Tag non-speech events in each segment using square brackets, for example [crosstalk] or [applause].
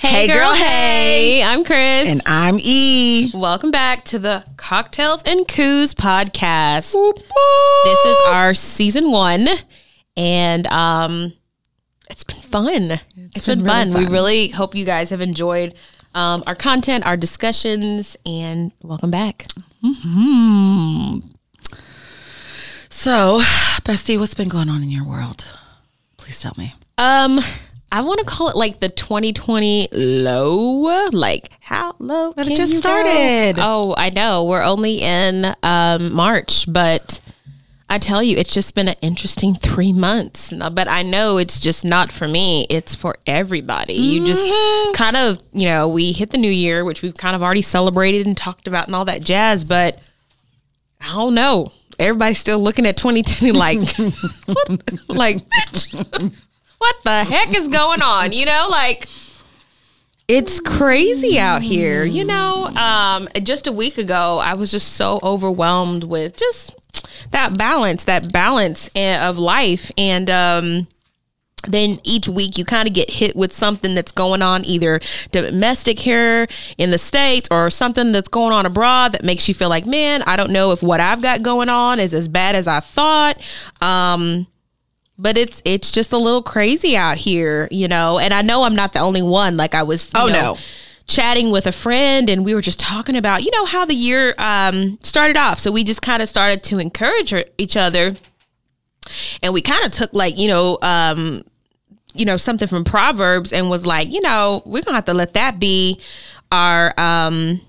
Hey, girl, hey. I'm Kris. And I'm E. Welcome back to the Cocktails and Coos podcast. This is our season one, and um, it's been fun. it's been, been fun. really We really hope you guys have enjoyed um, our content, our discussions, and welcome back. Hmm. So, [sighs] Bestie, what's been going on in your world? Please tell me. Um, I want to call it like the 2020 low. Like how low? But it just you go? started. Oh, I know. We're only in um March, but I tell you, it's just been an interesting three months. But I know it's just not for me. It's for everybody. You just Mm-hmm. kind of, you know, we hit the new year, which we've kind of already celebrated and talked about and all that jazz. But I don't know. Everybody's still looking at 2020 like, [laughs] like, what the heck is going on? You know, like it's crazy out here. You know, um, just a week ago, I was just so overwhelmed with just that balance, that balance eh, of life, and um, then each week you kind of get hit with something that's going on either domestic here in the states or something that's going on abroad that makes you feel like man i don't know if what i've got going on is as bad as i thought um but it's it's just a little crazy out here you know? And i know i'm not the only one. Like i was Oh, know, no. chatting with a friend and we were just talking about you know how the year um started off. So we just kind of started to encourage her, each other. And we kind of took like you know um you know something from proverbs and was like you know we're gonna have to let that be our um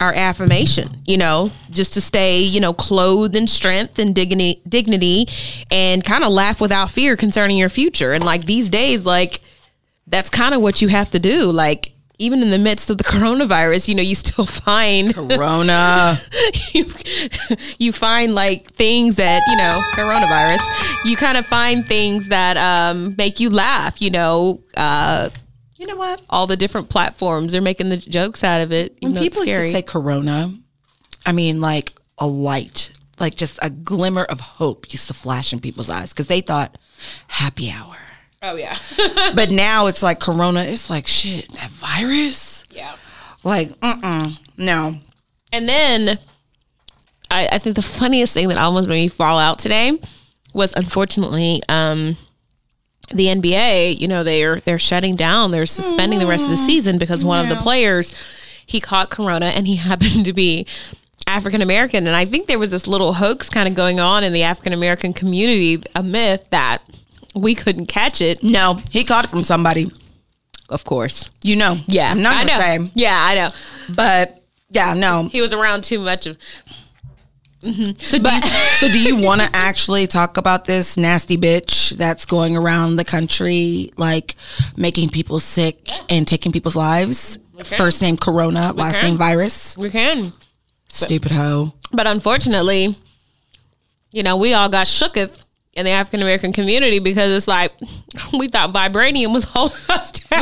our affirmation you know just to stay you know clothed in strength and dignity dignity and kind of laugh without fear concerning your future and like these days like that's kind of what you have to do like even in the midst of the [laughs] coronavirus you know you still find [laughs] Corona. you, you find like things that you know coronavirus you kind of find things that um make you laugh you know uh you know what? all the different platforms they're making the jokes out of it When people used to say Corona, I mean, like a light, like just a glimmer of hope used to flash in people's eyes because they thought happy hour. oh yeah [laughs] But now it's like Corona. It's like shit. That virus. yeah Like, mm-mm, no. and then I, I think the funniest thing that almost made me fall out today was unfortunately um the NBA, you know, they're they're shutting down. They're suspending the rest of the mm. season because one of the players he caught corona and he [laughs] happened to be African American. And I think there was this little hoax kind of going on in the African American community, a myth that we couldn't catch it. No, he caught it from somebody. Of course. You know. Yeah. I'm not I know. say, Yeah, I know. but yeah, no. He was around too much of Mm-hmm. So do, you, so do you want to actually talk about this nasty bitch that's going around the country, like making people sick and taking people's lives? First name Corona, last can. name virus. we can. Stupid hoe. But unfortunately, you know, we all got shooketh in the African American community because it's like [laughs] we thought vibranium was holding us down.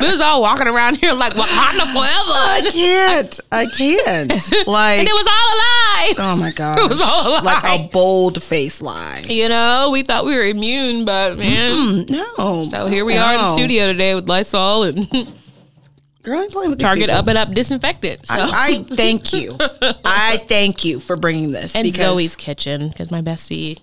we was all walking around here like Wakanda forever. I can't. I can't. Like, [laughs] And it was all a lie. oh my god, [laughs] It was all a lie. like a bold face lie. You know, we thought we were immune, but man. No. So here we are in the studio today with Lysol and Girl, I ain't playing with Target up and up disinfectant. So. I, I thank you. [laughs] I thank you for bringing this. and Zoe's kitchen because my bestie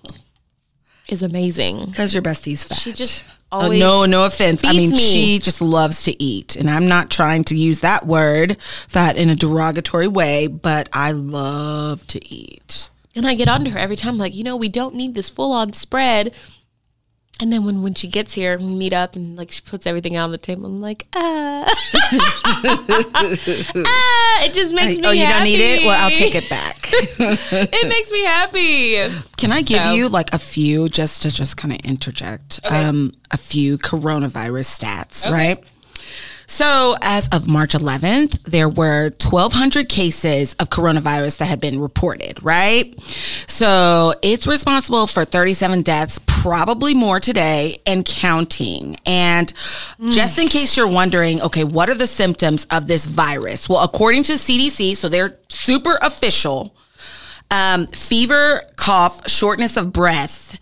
is amazing. Because your bestie's fat. She just Oh, always no, no offense. I mean, me. she just loves to eat. And I'm not trying to use that word, fat, in a derogatory way, but I love to eat. And I get onto her every time, like, you know, we don't need this full on spread. And then when, when she gets here, we meet up and like she puts everything out on the table. I'm like, ah, [laughs] ah, it just makes me. oh, you don't need it? happy. Well, I'll take it back. [laughs] it makes me happy. Can I give So- you like a few just to just kind of interject? Um, a few coronavirus stats, right? So, as of March 11th, there were 1,200 cases of coronavirus that had been reported, right? So, it's responsible for 37 deaths, probably more today, and counting. And just in case you're wondering, okay, what are the symptoms of this virus? Well, according to CDC, so they're super official, um, fever, cough, shortness of breath,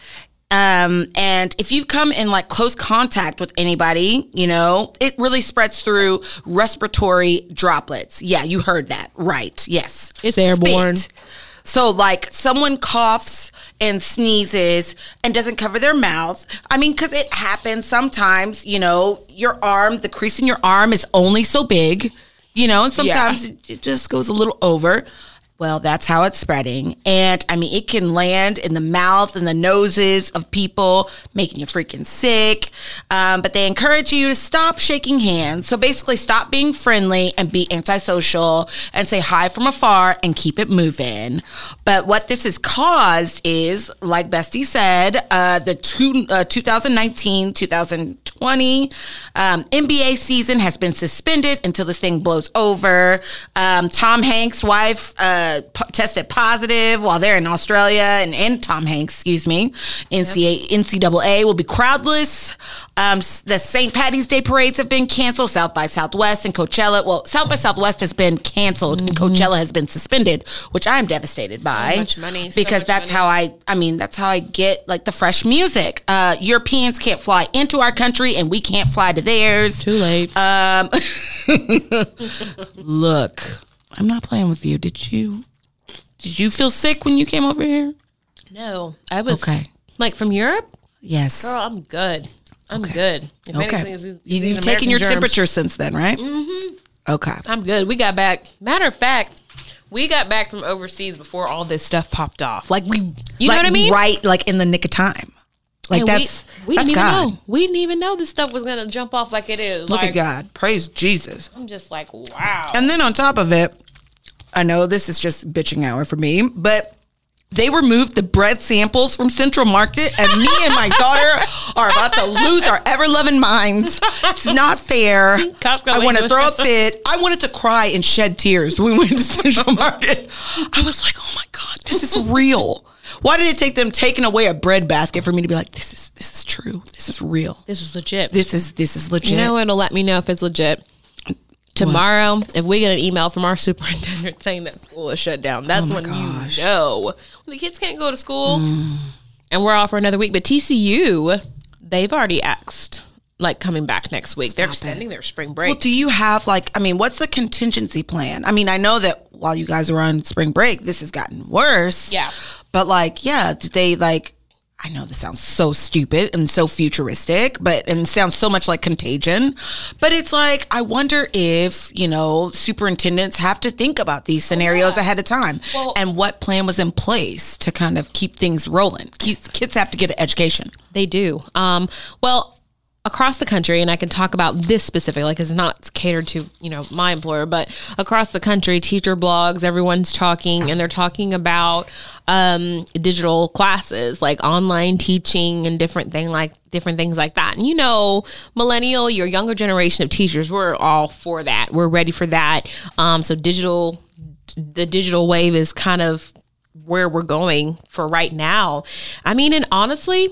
Um, and if you've come in like close contact with anybody, you know, it really spreads through respiratory droplets. Yeah, you heard that right. Yes. It's airborne. Spit. So, like, someone coughs and sneezes and doesn't cover their mouth. I mean, because it happens sometimes, you know, your arm, the crease in your arm is only so big, you know, and sometimes Yeah. it, it just goes a little over. Well, that's how it's spreading. And I mean, it can land in the mouth and the noses of people, making you freaking sick. Um, but they encourage you to stop shaking hands. So basically, stop being friendly and be antisocial and say hi from afar and keep it moving. But what this has caused is, like Bestie said, uh, the two, uh, 2019 2020 um, NBA season has been suspended until this thing blows over. Um, Tom Hanks' wife uh, p- tested positive while they're in Australia, and, and Tom Hanks, excuse me, NCAA, NCAA will be crowdless. Um, the St. Patty's Day parades have been canceled. South by Southwest and Coachella. Well, South by Southwest has been canceled, and Coachella has been suspended, which I am devastated by. much money, so because that's money. how I. I mean, that's how I get like the fresh music. Uh, Europeans can't fly into our country, and we can't fly to theirs. Too late. Um, [laughs] look, I'm not playing with you. Did you? Did you feel sick when you came over here? no, I was Okay. like from Europe. Yes. Girl, I'm good. I'm good. If okay. anything, it's- it's you, you've taken your germs. temperature since then, right? Mm-hmm. Okay. I'm good. We got back. Matter of fact, we got back from overseas before all this stuff popped off. Like we, you know what I mean? Right, like in the nick of time. Like And that's we, that's didn't even God. know. We didn't even know this stuff was gonna jump off like it is. Look like, at God. Praise Jesus. I'm just like, wow. And then on top of it, I know this is just bitching hour for me, but they removed the bread samples from Central Market, and me and my daughter [laughs] are about to lose our ever loving minds. It's not fair. Costco I want to throw a [laughs] fit. I wanted to cry and shed tears when we went to Central Market. I was like, oh my God, this is real. Why did it take them taking away a bread basket for me to be like, this is this is true. This is real. this is legit. This is this is legit. you know what'll let me know if it's legit? Tomorrow, if we get an email from our [laughs] superintendent saying that school is shut down, that's Oh when gosh. Mm. you know when the kids can't go to school and we're off for another week. But TCU, they've already asked like coming back next week. They're Stop it. extending their spring break. Well, do you have like, I mean, what's the contingency plan? I mean, I know that while you guys were on spring break, this has gotten worse. Yeah. But like, yeah, they like, I know this sounds so stupid and so futuristic, but and sounds so much like contagion. But it's like, I wonder if, you know, superintendents have to think about these scenarios ahead of time Well- and what plan was in place to kind of keep things rolling. Kids, kids have to get an education. They do. Um, well, across the country, and I can talk about this specifically, like it's not catered to you know my employer, but across the country, teacher blogs, everyone's talking, and they're talking about um, digital classes, like online teaching and different thing like different things like that. And you know, millennial, your younger generation of teachers, we're all for that. We're ready for that. Um, so digital, the digital wave is kind of where we're going for right now. I mean, and honestly,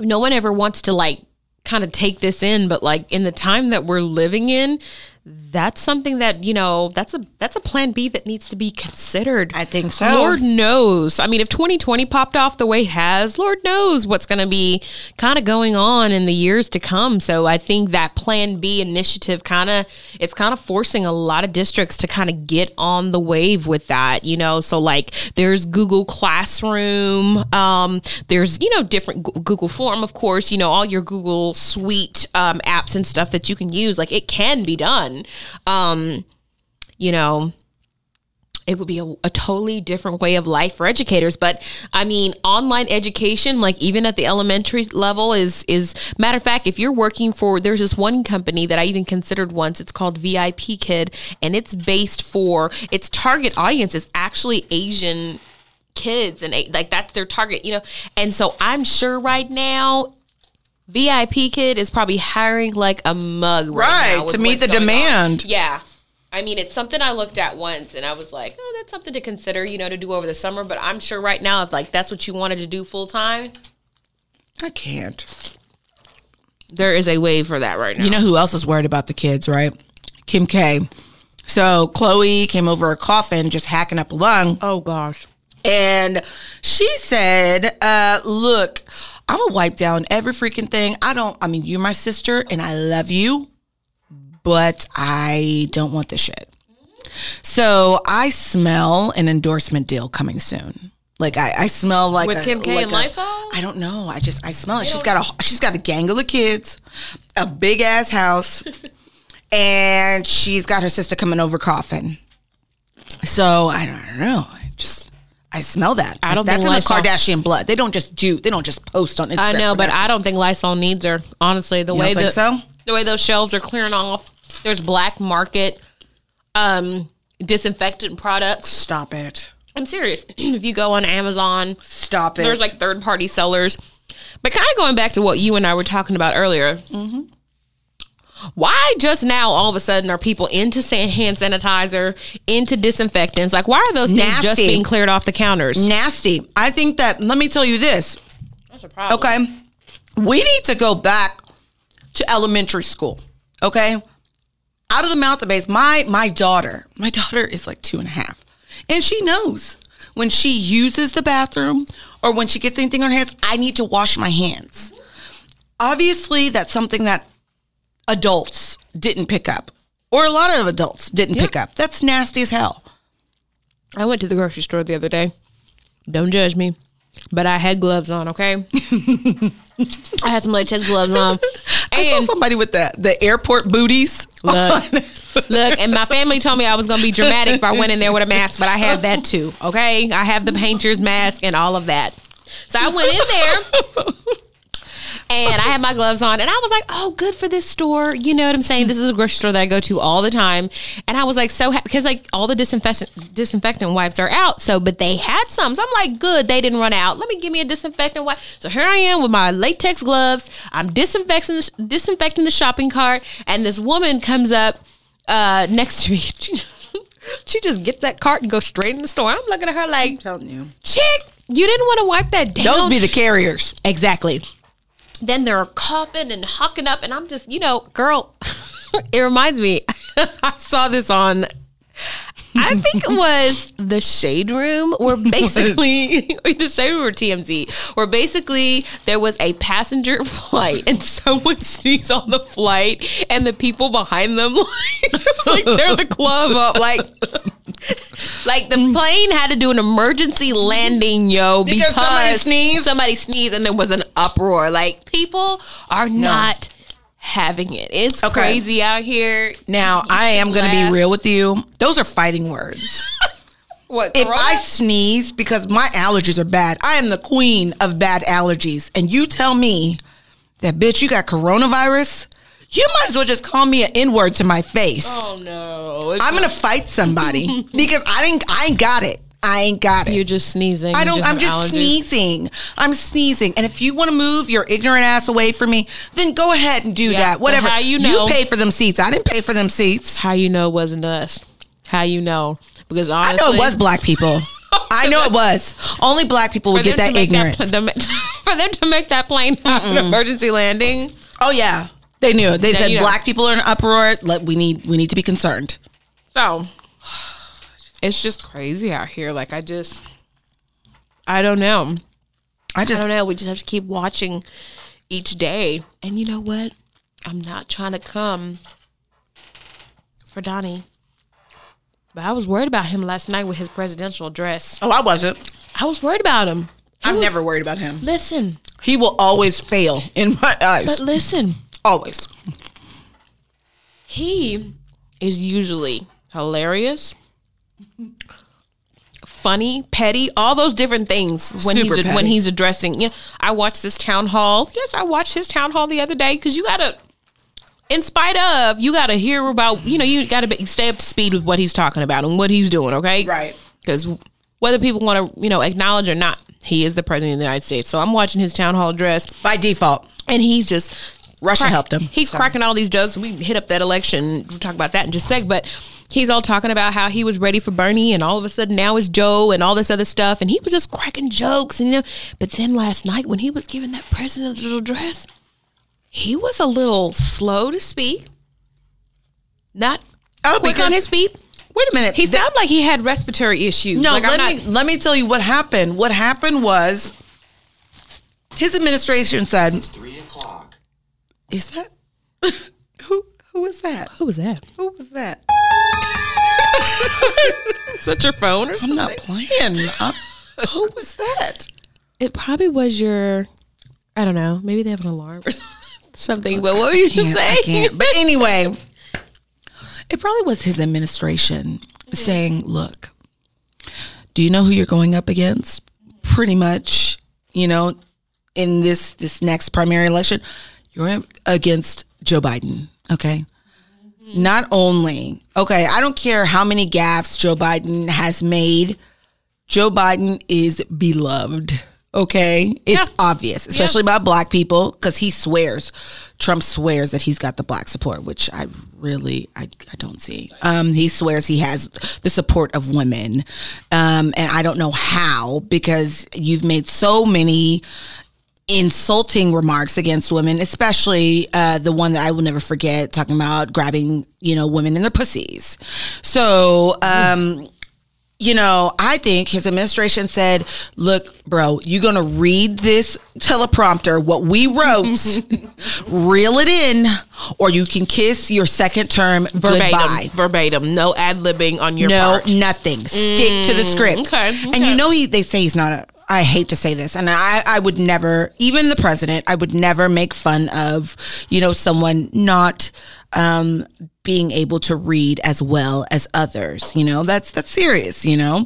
no one ever wants to like kind of take this in but like in the time that we're living in that's something that you know that's a that's a plan b that needs to be considered. I think so. lord knows. I mean if 2020 popped off the way it has lord knows what's going to be kind of going on in the years to come. So i think that plan b initiative kind of it's kind of forcing a lot of districts to kind of get on the wave with that you know? So like there's google classroom um there's you know different google form of course you know all your google suite um, apps and stuff that you can use. Like it can be done um you know it would be a, a totally different way of life for educators. But i mean online education like even at the elementary level is is matter of fact if you're working for there's this one company that i even considered once. It's called VIPKid and it's based for its target audience is actually asian kids and like that's their target you know? And so i'm sure right now vip kid is probably hiring like a mug right, Right, now to meet the going on. demand. Yeah. I mean, it's something I looked at once and I was like, oh, that's something to consider, you know, to do over the summer. But I'm sure right now, if like that's what you wanted to do full time, I can't. there is a way for that right now. You know who else is worried about the kids, right? Kim K. So Khloé came over a coffin, just hacking up a lung, oh gosh. and she said, uh, "Look, I'm gonna wipe down every freaking thing. I don't. I mean, you're my sister, and I love you, but I don't want this shit. So I smell an endorsement deal coming soon. Like I, I smell like With a, Kim K like and Lysol? I don't know. I just I smell it. She's got a she's got a gang of kids, a big ass house, [laughs] and she's got her sister coming over coughing. So I don't, I don't know. I smell that. I don't That's in Lysol- the Kardashian blood. They don't just do. They don't just post on Instagram. I know, but nothing. I don't think Lysol needs her. Honestly, the You way the so? the way those shelves are clearing off, there's black market um disinfectant products. stop it. I'm serious. [clears throat] if you go on Amazon, Stop it. there's like third party sellers. But kind of going back to what you and I were talking about earlier. Mm-hmm. Why just now all of a sudden are people into hand sanitizer, into disinfectants? Like, why are those things just being cleared off the counters? nasty. I think that. Let me tell you this. That's a problem. Okay. We need to go back to elementary school. Okay. Out of the mouth of babes. My my daughter, my daughter is like two and a half. And she knows when she uses the bathroom or when she gets anything on her hands, I need to wash my hands. Obviously, that's something that adults didn't pick up. Or a lot of adults didn't pick up. That's nasty as hell. I went to the grocery store the other day. Don't judge me, but I had gloves on. Okay, [laughs] I had some latex gloves on, [laughs] I saw somebody with the, the airport booties. Look. look, and my family told me I was going to be dramatic if I went in there with a mask, but I have that too. Okay, I have the painter's mask and all of that. So I went in there. [laughs] And I had my gloves on, and I was like, "Oh, good for this store." You know what I'm saying? This is a grocery store that I go to all the time, and I was like so happy because like all the disinfectant disinfectant wipes are out. So, but they had some, so I'm like, "Good, they didn't run out. Let me give me a disinfectant wipe." So here I am with my latex gloves. I'm disinfecting disinfecting the shopping cart, and this woman comes up uh, next to me. [laughs] She, she just gets that cart and goes straight in the store. I'm looking at her like, I'm telling you. "Chick, you didn't want to wipe that down." Those be the carriers. Exactly. Then they're coughing and hawking up, and I'm just, you know, girl, [laughs] it reminds me, [laughs] I saw this on, I think it was the Shade Room, where [laughs] basically, [laughs] the Shade Room or TMZ, where basically there was a passenger [laughs] flight and someone sneezed on the flight, and the people behind them, like, it was like tear the club up, like, like the plane had to do an emergency landing, yo, because, Because somebody sneezed? Somebody sneezed, and there was an uproar. Like people are not having it. It's Okay. crazy out here. Now, You I am going to be real with you. Those are fighting words. [laughs] What? if Corona? I sneeze because my allergies are bad, I am the queen of bad allergies. And you tell me that, bitch, you got coronavirus, you might as well just call me an N word to my face. oh no, I'm going to fight somebody [laughs] because I didn't, I ain't got it. I ain't got it. You're just sneezing. I don't. I'm just allergies. sneezing. I'm sneezing. And if you want to move your ignorant ass away from me, then go ahead and do Yeah, that. Whatever. how you know- You pay for them seats. I didn't pay for them seats. How you know it wasn't us? How you know? Because honestly, I know it was black people. I know it was. Only black people would get that ignorance. make- [laughs] for them to make that plane [laughs] an emergency landing. oh yeah, they knew. They said you know. black people are in uproar. Let we need we need to be concerned. So it's just crazy out here. Like I just, I don't know. I I just don't know. We just have to keep watching each day. And you know what? I'm not trying to come for Donnie. But I was worried about him last night with his presidential address. oh I wasn't. I was worried about him. He I'm was- never worried about him. Listen, He will always fail in my eyes. but listen. Always. He is usually hilarious, funny, petty, all those different things when Super he's when petty. he's addressing. Yeah, I watched this town hall. Yes, I watched his town hall the other day because you gotta. In spite of, you got to hear about, you know, you got to stay up to speed with what he's talking about and what he's doing, okay? Right. Because whether people want to, you know, acknowledge or not, he is the president of the United States. So I'm watching his town hall address By default. and he's just Russia crack- helped him. He's Sorry. cracking all these jokes. We hit up that election. We'll talk about that in just a sec. But he's all talking about how he was ready for Bernie, and all of a sudden now it's Joe and all this other stuff. And he was just cracking jokes, and you know. But then last night when he was giving that presidential address, he was a little slow to speak, not Oh, quick on his feet. Wait a minute. He That- sounded like he had respiratory issues. No, like, let not- me let me tell you what happened. What happened was his administration said, Three o'clock. "Is that [laughs] who? Who was that? Who was that? Who was that? [laughs] Is that your phone or I'm not playing. Uh, [laughs] who was that? It probably was your. I don't know. Maybe they have an alarm or [laughs] something. But what were you saying? But anyway, it probably was his administration saying, "Look, do you know who you're going up against? Pretty much, you know, in this this next primary election, you're against Joe Biden. Okay." Not only, okay, I don't care how many gaffes Joe Biden has made. Joe Biden is beloved. Okay, it's Yeah. obvious, especially by black people, because he swears, Trump swears that he's got the black support, which I really, I, I don't see. Um, he swears he has the support of women, um, and I don't know how because you've made so many insulting remarks against women, especially uh, the one that I will never forget, talking about grabbing, you know, women in their pussies. So, um, you know, I think his administration said, look, bro, you're going to read this teleprompter, what we wrote, [laughs] reel it in, or you can kiss your second term Verbatim. goodbye. Verbatim. No ad libbing on your No, part. nothing. Stick to the script. okay, And you know, he they say he's not a. I hate to say this, and I, I would never, even the president, I would never make fun of, you know, someone not um, being able to read as well as others. You know, that's that's serious. You know,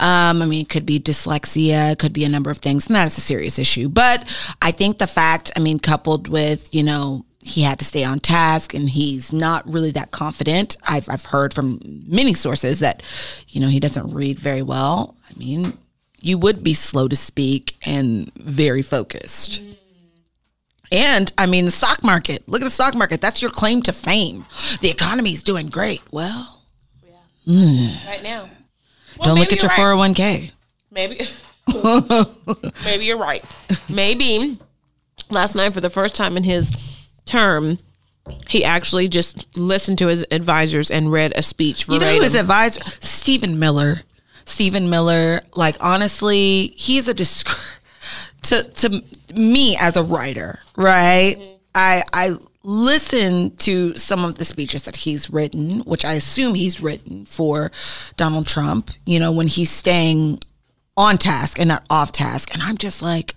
um, I mean, it could be dyslexia, it could be a number of things, and that is a serious issue. But I think the fact, I mean, coupled with, you know, he had to stay on task and he's not really that confident. I've, I've heard from many sources that, you know, he doesn't read very well. I mean, you would be slow to speak and very focused. And I mean, the stock market, look at the stock market. That's your claim to fame. The economy's doing great. Well, yeah right now. don't look at your 401k. Maybe. [laughs] maybe you're right. Maybe last night, for the first time in his term, he actually just listened to his advisors and read a speech You know who his advisor? Stephen Miller. Stephen Miller. Like honestly, he's a disc- [laughs] to to me as a writer, right? Mm-hmm. I I listen to some of the speeches that he's written, which I assume he's written for Donald Trump. You know, when he's staying on task and not off task, and I'm just like,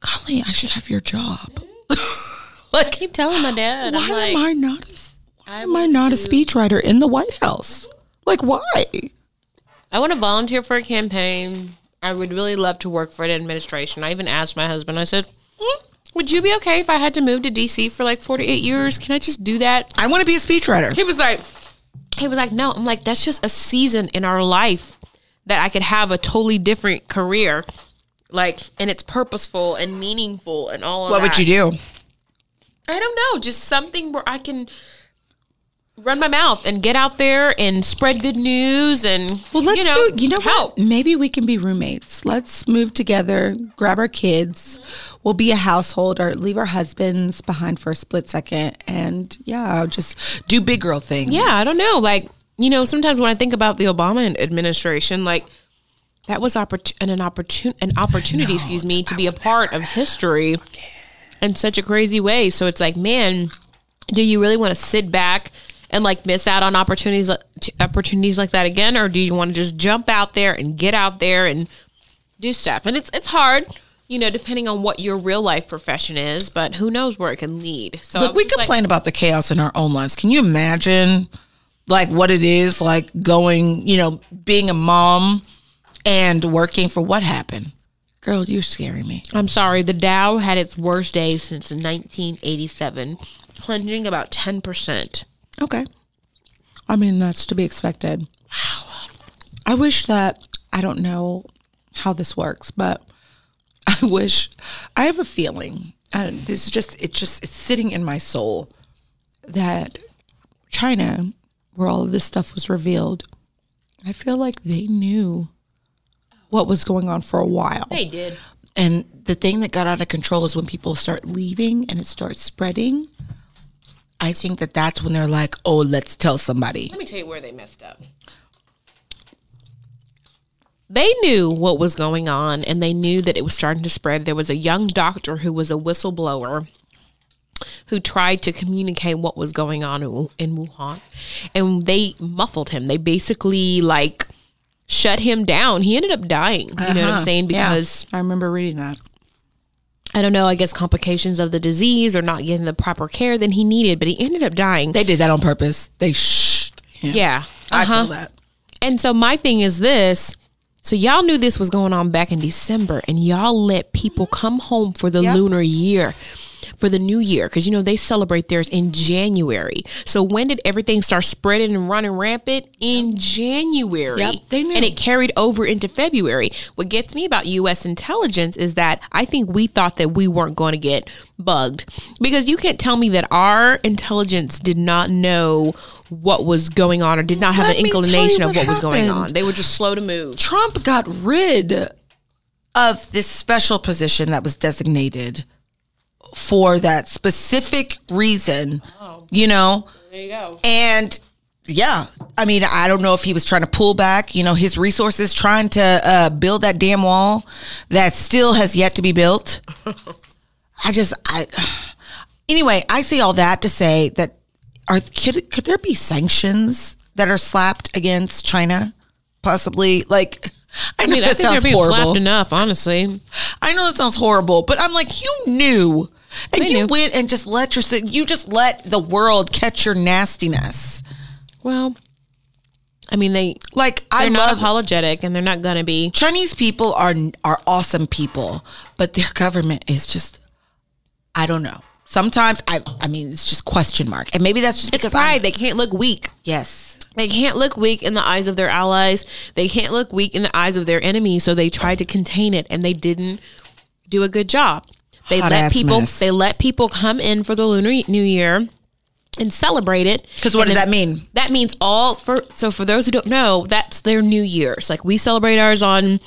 golly, I should have your job. Mm-hmm. [laughs] like, keep telling my dad. why I'm like, am I not? A, why I am I not a speechwriter in the White House? Like, why? I want to volunteer for a campaign. I would really love to work for an administration. I even asked my husband, I said, "Hmm, Would you be okay if I had to move to DC for like 48 years? Can I just do that? I want to be a speechwriter. He was like, he was like, no. I'm like, that's just a season in our life that I could have a totally different career, like, and it's purposeful and meaningful and all of What would you do? I don't know, just something where I can run my mouth and get out there and spread good news and Well, let's you know, do. You know help. what? Maybe we can be roommates. Let's move together. Grab our kids. We'll be a household, or leave our husbands behind for a split second, and yeah, just do big girl things. Yeah, I don't know. Like, you know, sometimes when I think about the Obama administration, like that was oppor- an, an opportunity, an opportunity, excuse me, to be a part of history in such a crazy way. So it's like, man, do you really want to sit back and like miss out on opportunities, uh, opportunities like that again, or do you want to just jump out there and get out there and do stuff? And it's it's hard. You know, depending on what your real life profession is, but who knows where it can lead. So Look, we just like- complain about the chaos in our own lives. Can you imagine, like, what it is like going, you know, being a mom and working for what happened? Girl, you're scaring me. I'm sorry, the Dow had its worst day since 1987, plunging about 10%. Okay. I mean, that's to be expected. I wish that, I don't know how this works, but [laughs] I wish, I have a feeling, and this is just, it's just, it's sitting in my soul that China, where all of this stuff was revealed, I feel like they knew what was going on for a while. They did. And the thing that got out of control is when people start leaving and it starts spreading. I think that that's when they're like, oh, let's tell somebody. Let me tell you where they messed up. they knew what was going on and they knew that it was starting to spread. There was a young doctor who was a whistleblower who tried to communicate what was going on in Wuhan and they muffled him. They basically like shut him down. He ended up dying. You uh-huh. know what I'm uh-huh. saying? Because yeah, I remember reading that. I don't know, I guess complications of the disease or not getting the proper care that he needed, but he ended up dying. They did that on purpose. They shh. Yeah. Uh-huh. I feel uh-huh. that. And so my thing is this. So y'all knew this was going on back in December and y'all let people come home for the yep. lunar year for the new year because you know they celebrate theirs in January. So when did everything start spreading and running rampant? In January. Yep, they knew. And it carried over into February. What gets me about US intelligence is that I think we thought that we weren't going to get bugged because you can't tell me that our intelligence did not know what was going on or did not have Let an inclination of what happened. was going on. They were just slow to move. Trump got rid of this special position that was designated for that specific reason, oh. you know? There you go. And yeah, I mean, I don't know if he was trying to pull back, you know, his resources, trying to uh, build that damn wall that still has yet to be built. [laughs] I just, I, anyway, I say all that to say that are could could there be sanctions that are slapped against China? Possibly, like [laughs] I, mean, I think they're being horrible. slapped enough. Honestly, I know that sounds horrible, but I'm like, you knew and you went and just let your you just let the world catch your nastiness. Well, I mean they like they're I not apologetic and they're not gonna be. Chinese people are are awesome people, but their government is just I don't know. Sometimes I I mean it's just question mark. And maybe that's just because pride. I'm, they can't look weak. Yes. They can't look weak in the eyes of their allies. They can't look weak in the eyes of their enemies. So they tried to contain it and they didn't do a good job. They Hot let people mess. they let people come in for the lunar new year and celebrate it. Because what and does that mean? That means all for so for those who don't know, that's their New Year's. Like we celebrate ours on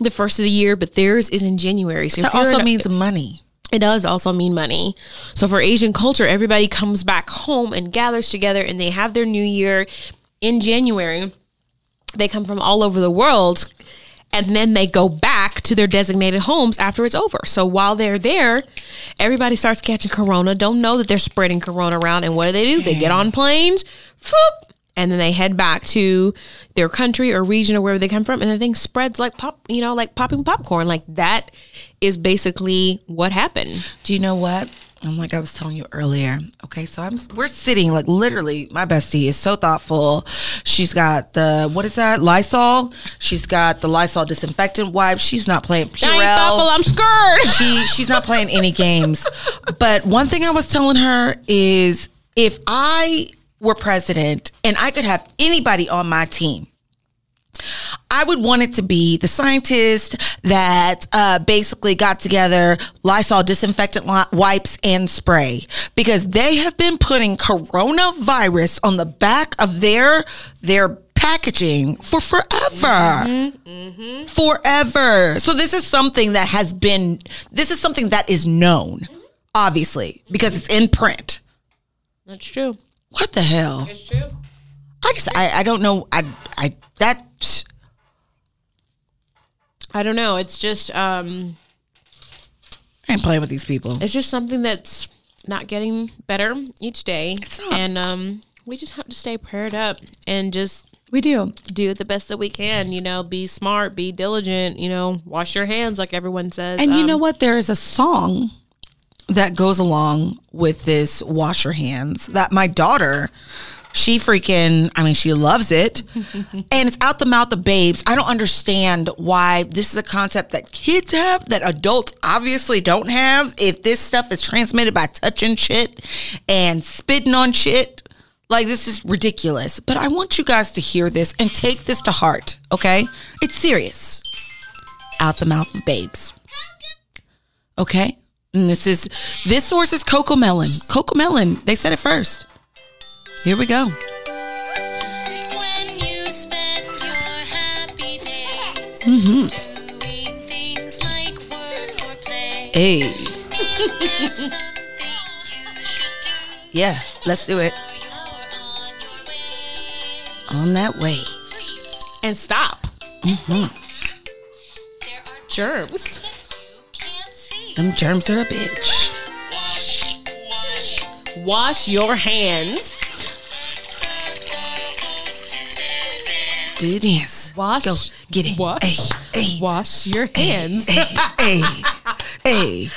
the first of the year, but theirs is in January. So that also means money. It does also mean money. So for Asian culture, everybody comes back home and gathers together, and they have their New Year in January. They come from all over the world and then they go back to their designated homes after it's over. So while they're there, everybody starts catching corona, don't know that they're spreading corona around. And what do they do? They get on planes, whoop, and then they head back to their country or region or wherever they come from. And the thing spreads like pop, you know, like popping popcorn. Like that is basically what happened. Do you know what? I'm like I was telling you earlier. Okay, so I'm we're sitting like literally. My bestie is so thoughtful. She's got the what is that Lysol? She's got the Lysol disinfectant wipes. She's not playing Purell. I ain't thoughtful. I'm scared. [laughs] She she's not playing any games. But one thing I was telling her is if I were president and I could have anybody on my team I would want it to be the scientist that uh, basically got together Lysol disinfectant wipes and spray because they have been putting coronavirus on the back of their their packaging for forever. Mm-hmm, mm-hmm. Forever. So this is something that has been this is something that is known, obviously, because it's in print. That's true. What the hell? It's true. I just I, I don't know I I that I don't know. It's just um I ain't playing with these people. It's just something that's not getting better each day. And um we just have to stay prayed up and just we do do the best that we can. You know, be smart, be diligent. You know, wash your hands, like everyone says. And um, you know what? There is a song that goes along with this wash your hands that my daughter she freaking, I mean, she loves it. [laughs] and it's out the mouth of babes. I don't understand why this is a concept that kids have that adults obviously don't have. If this stuff is transmitted by touching shit and spitting on shit, like this is ridiculous. But I want you guys to hear this and take this to heart, okay? It's serious. Out the mouth of babes. Okay? And this is this source is Cocomelon. Coco Melon. They said it first. Here we go. Mm-hmm. Hey. yeah, let's do it. On that way. And stop. Mm-hmm. germs. Them germs are a bitch. Wash your hands. Do dance. Wash. Go. Get it. Wash. Hey, hey, Wash your hands. hey, hey.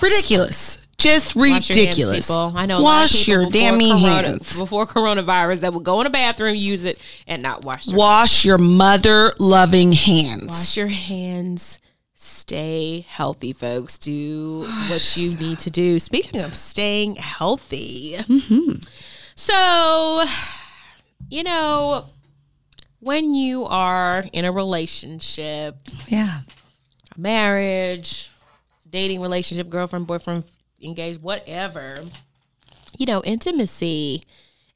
Ridiculous. Just hands, ridiculous. people. I know. a Wash your damn corona- hands. before coronavirus that would go in the bathroom, use it, and not wash Wash your mother loving hands. Wash your hands. Stay healthy, folks. Do what you need to do. Speaking of staying healthy, mm-hmm. so you know when you are in a relationship, Yeah. a marriage, dating relationship, girlfriend, boyfriend, engaged, whatever, you know, intimacy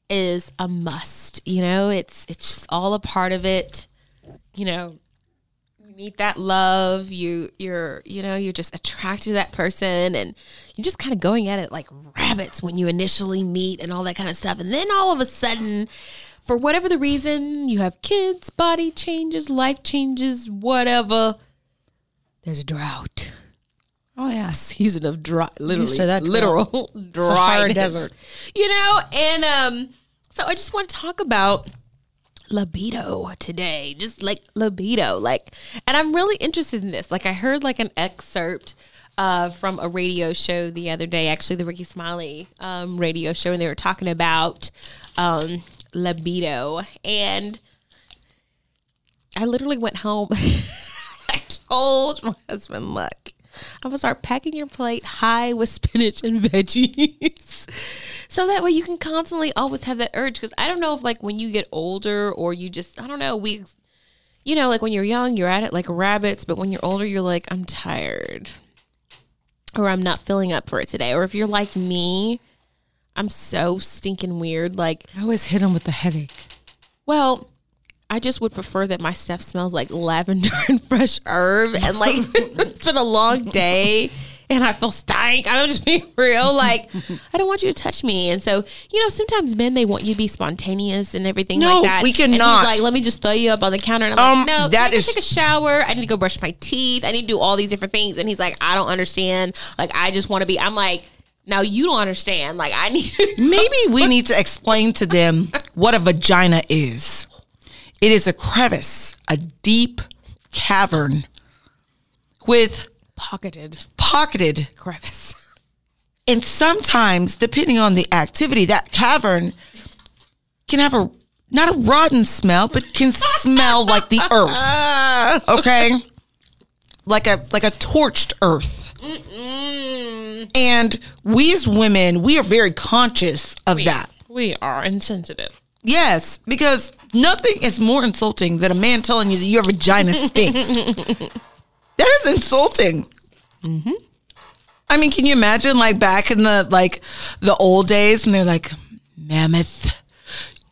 is a must. You know, it's it's just all a part of it. You know, you meet that love, you you're you know, you're just attracted to that person and you're just kind of going at it like rabbits when you initially meet and all that kind of stuff. And then all of a sudden, for whatever the reason, you have kids, body changes, life changes, whatever. There's a drought. Oh yeah. Season of dry, literally, that literal [laughs] dry desert. You know, and um, so I just want to talk about libido today, just like libido, like, and I'm really interested in this. Like, I heard like an excerpt uh, from a radio show the other day, actually the Rickey Smiley um, radio show, and they were talking about um, libido, and I literally went home. [laughs] I told my husband, look, I'm gonna start packing your plate high with spinach and veggies. [laughs] so that way you can constantly always have that urge. Cause I don't know if like when you get older or you just, I don't know, we, you know, like when you're young, you're at it like rabbits, but when you're older, you're like, I'm tired or I'm not filling up for it today. Or if you're like me, I'm so stinking weird. Like, I always hit him with the headache. well, I just would prefer that my stuff smells like lavender [laughs] and fresh herb and like [laughs] it's been a long day and I feel stank. I'm just being [laughs] real. Like, I don't want you to touch me. And so, you know, sometimes men, they want you to be spontaneous and everything No, like that. we And cannot. he's like, let me just throw you up on the counter. And I'm Um, like, no, that that can I is- take a shower. I need to go brush my teeth. I need to do all these different things. And he's like, I don't understand. Like, I just want to be, I'm like, now you don't understand. Like, I need [laughs] Maybe we need to explain to them what a vagina is. It is a crevice, a deep cavern with pocketed pocketed crevice. and sometimes depending on the activity that cavern can have a not a rotten smell but can smell like the earth [laughs] okay like a like a torched earth and we as women we are very conscious of that We are insensitive. yes because nothing is more insulting than a man telling you that your vagina stinks [laughs] that is insulting mm-hmm. I mean, can you imagine like back in the like the old days and they're like, Mammoth,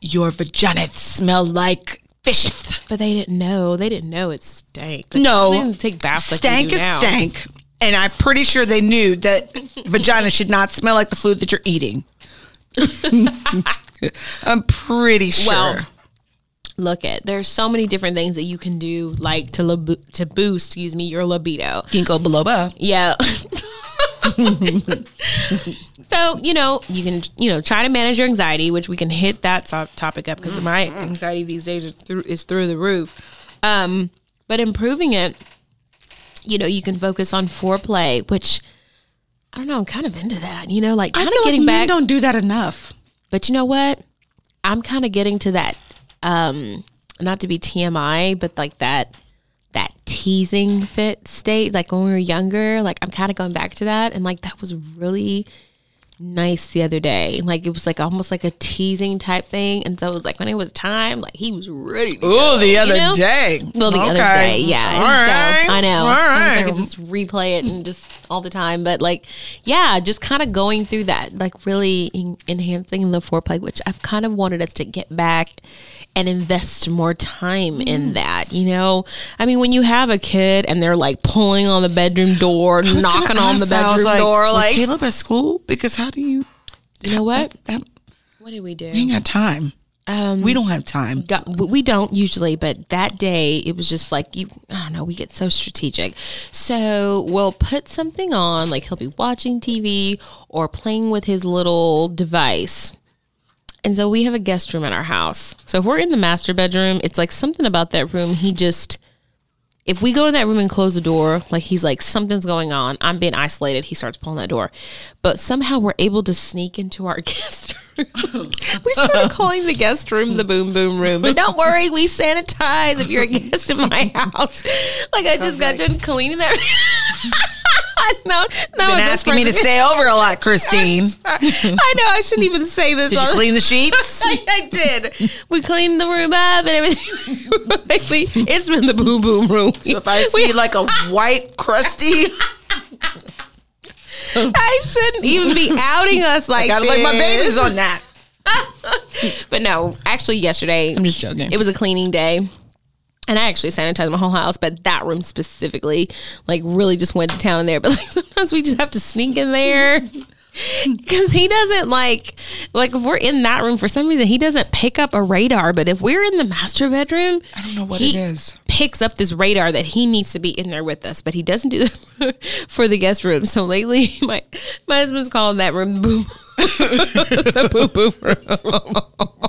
your vagina smell like fisheth. But they didn't know. They didn't know it stank. They No, didn't take baths like stank we is now. stank, and I'm pretty sure they knew that vagina should not smell like the food that you're eating. [laughs] I'm pretty sure. Well, Look at there's so many different things that you can do, like to lib- to boost, excuse me, your libido. ginkgo biloba. Yeah. [laughs] so you know you can you know try to manage your anxiety, which we can hit that topic up because my anxiety these days is through is through the roof. Um, but improving it, you know, you can focus on foreplay, which I don't know. I'm kind of into that. You know, like I kind of getting like back. don't do that enough. But you know what? I'm kind of getting to that um not to be TMI, but like that that teasing fit state like when we were younger, like I'm kind of going back to that and like that was really nice the other day. Like it was like almost like a teasing type thing and so it was like when it was time, like he was ready Oh, the other know? day. well, the other day, yeah. All right. so I know. All I wish I could just replay it and just all the time, but like, yeah, just kind of going through that, like really en- enhancing the foreplay, which I've kind of wanted us to get back and invest more time Mm. in that. You know, I mean, when you have a kid and they're like pulling on the bedroom door, I was gonna knocking on the ask that. I was bedroom door, was like, Caleb at school? Because how do you? you know what? That, What did we do? we ain't got time. Um, we don't have time. Got, we don't usually, but that day it was just like you. I don't know. We get so strategic. So we'll put something on, like he'll be watching TV or playing with his little device. And so we have a guest room in our house. So if we're in the master bedroom, it's like something about that room. He just if we go in that room and close the door, like he's like, something's going on. I'm being isolated. He starts pulling that door. But somehow we're able to sneak into our [laughs] guest room. [laughs] we started calling the guest room the boom boom room. But don't worry, we sanitize if you're a guest in my [laughs] house. Like I just got done cleaning that. [laughs] no, no. Been asking me to stay over a lot, Christine. [laughs] I know I shouldn't even say this. Did you clean the sheets? [laughs] I, I, did. We cleaned the room up and everything. it's been the boom boom room. So if I see we, like a white crusty. I shouldn't even be outing us like I gotta this. like my babies on that. but no, actually, yesterday I'm just joking. It was a cleaning day and I actually sanitized my whole house, but that room specifically, like, really just went to town in there. [laughs] But like, sometimes we just have to sneak in there [laughs] because he doesn't like, like, if we're in that room for some reason, he doesn't pick up a radar. But if we're in the master bedroom, I don't know what it is. Picks up this radar that he needs to be in there with us, but he doesn't do that [laughs] for the guest room. So lately, my my husband's calling that room boom, the boom boom room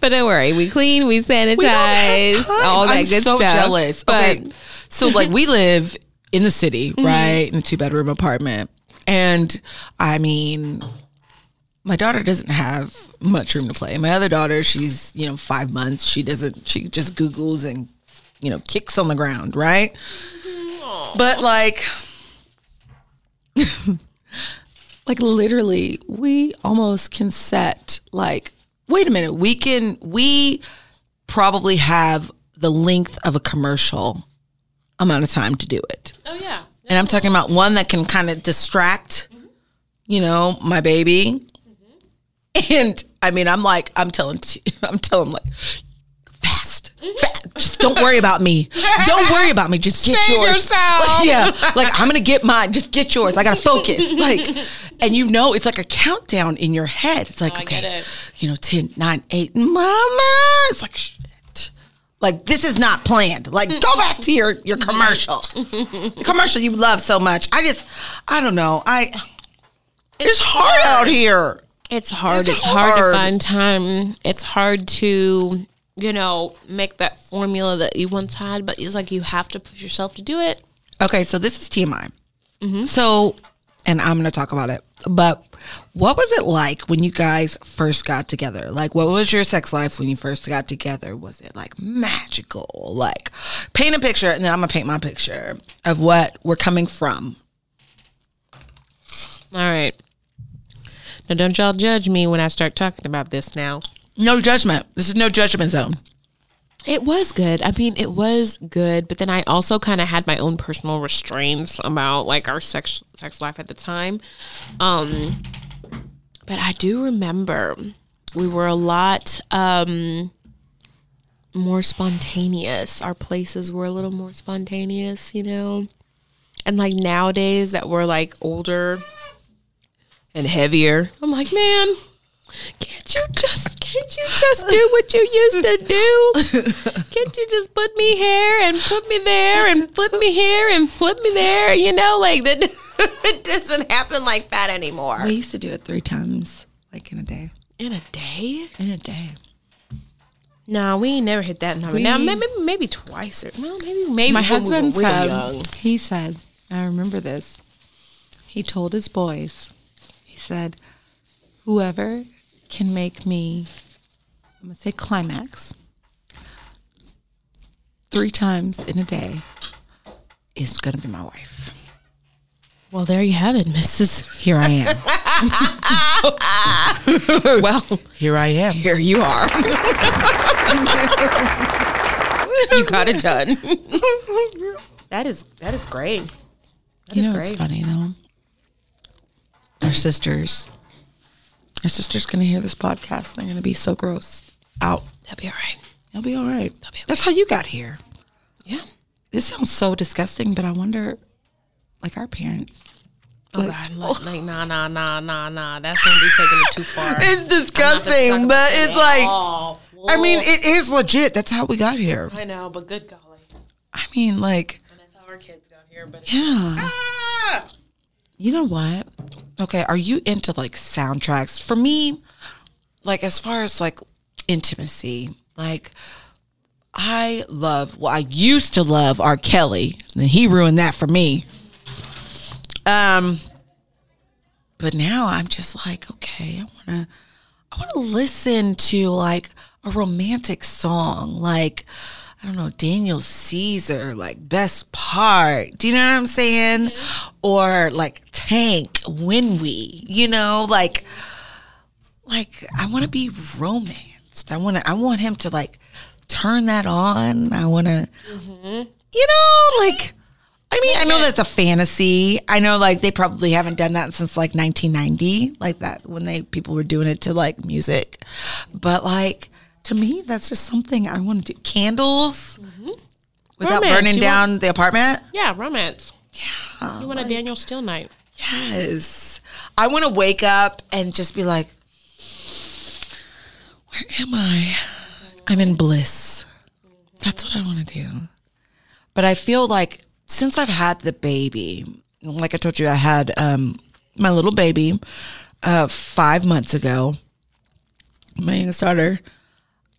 but don't worry, we clean, we sanitize, we all that I'm good so stuff. Jealous. But okay, so like we live in the city, [laughs] mm-hmm. right, in a two bedroom apartment, and I mean, my daughter doesn't have much room to play. My other daughter, she's you know five months. She doesn't. She just Google's and you know kicks on the ground, right? Aww. But like. [laughs] like literally we almost can set like wait a minute, we can, we probably have the length of a commercial amount of time to do it. Oh, yeah. And I'm talking about one that can kind of distract, mm-hmm. you know, my baby. Mm-hmm. And I mean, I'm like, I'm telling, [laughs] I'm telling like. Just don't worry about me. Don't worry about me. Just get Save yours. Like, [laughs] yeah, like I'm gonna get mine. Just get yours. I gotta focus. [laughs] Like, and you know, it's like a countdown in your head. It's like, oh, okay, you know, 10, 9, 8, mama. It's like, shit. Like, this is not planned. Like, go back to your, your [laughs] commercial. commercial you love so much. I just, I don't know. I, it's, it's hard, hard, out here. It's hard. It's, it's hard. hard to find time. It's hard to, you know, make that formula that you once had, but it's like you have to push yourself to do it. Okay, so this is TMI. Mm-hmm. So and I'm going to talk about it. But what was it like when you guys first got together? Like, what was your sex life when you first got together? Was it like magical? Like, paint a picture, and then I'm going to paint my picture of what we're coming from. All right. Now, don't y'all judge me when I start talking about this now. No judgment. This is no judgment zone. It was good. I mean, it was good, but then I also kind of had my own personal restraints about like our sex sex life at the time. Um but I do remember we were a lot um more spontaneous. Our places were a little more spontaneous, you know. And like nowadays that we're like older and heavier, I'm like, man, can't you just can't you just do what you used to do? Can't you just put me here and put me there and put me here and put me there? You know, like that [laughs] it doesn't happen like that anymore. We used to do it three times, like in a day. In a day? In a day. No, we ain't never hit that number. We, now maybe maybe twice or well maybe maybe my husband we said young. he said I remember this. He told his boys, he said, whoever can make me, I'm going to say climax, three times in a day is going to be my wife. Well, there you have it, Mrs. Here I am. [laughs] well, here I am. Here you are. you got it done. that is that is great. That you know, great. it's funny though. Our sisters my sister's gonna hear this podcast. They're gonna be so gross out. They'll be all right. They'll be all right. They'll be okay. That's how you got here. Yeah. This sounds so disgusting, but I wonder, like our parents, Oh God! Like, [laughs] like nah, nah, nah, nah, nah. That's gonna be taking it too far. [laughs] It's disgusting, but it's like, I mean, it is legit. That's how we got here. I know, but good golly, I mean, like, and that's how our kids got here. But yeah. ah! You know what? Okay, are you into like soundtracks? For me, like as far as like intimacy, like I love well, I used to love R. Kelly, and he ruined that for me. Um but now I'm just like, okay, I wanna I wanna listen to like a romantic song, like I don't know, Daniel Caesar, like best part. Do you know what I'm saying? Mm-hmm. Or like Tank, When We, you know, like like I want to be romanced. I want to I want him to like turn that on. I want to mm-hmm. you know, mm-hmm. like I mean, I know that's a fantasy. I know like they probably haven't done that since like 1990, like that when they people were doing it to like music. But like to me, that's just something I want to do. Candles without Romance. burning You down the apartment. yeah, romance. Yeah, you want a Danielle Steel night? Yes. I want to wake up and just be like, where am I? I'm in bliss. That's what I want to do. But I feel like since I've had the baby, like I told you, I had um, my little baby uh, five months ago, my youngest daughter.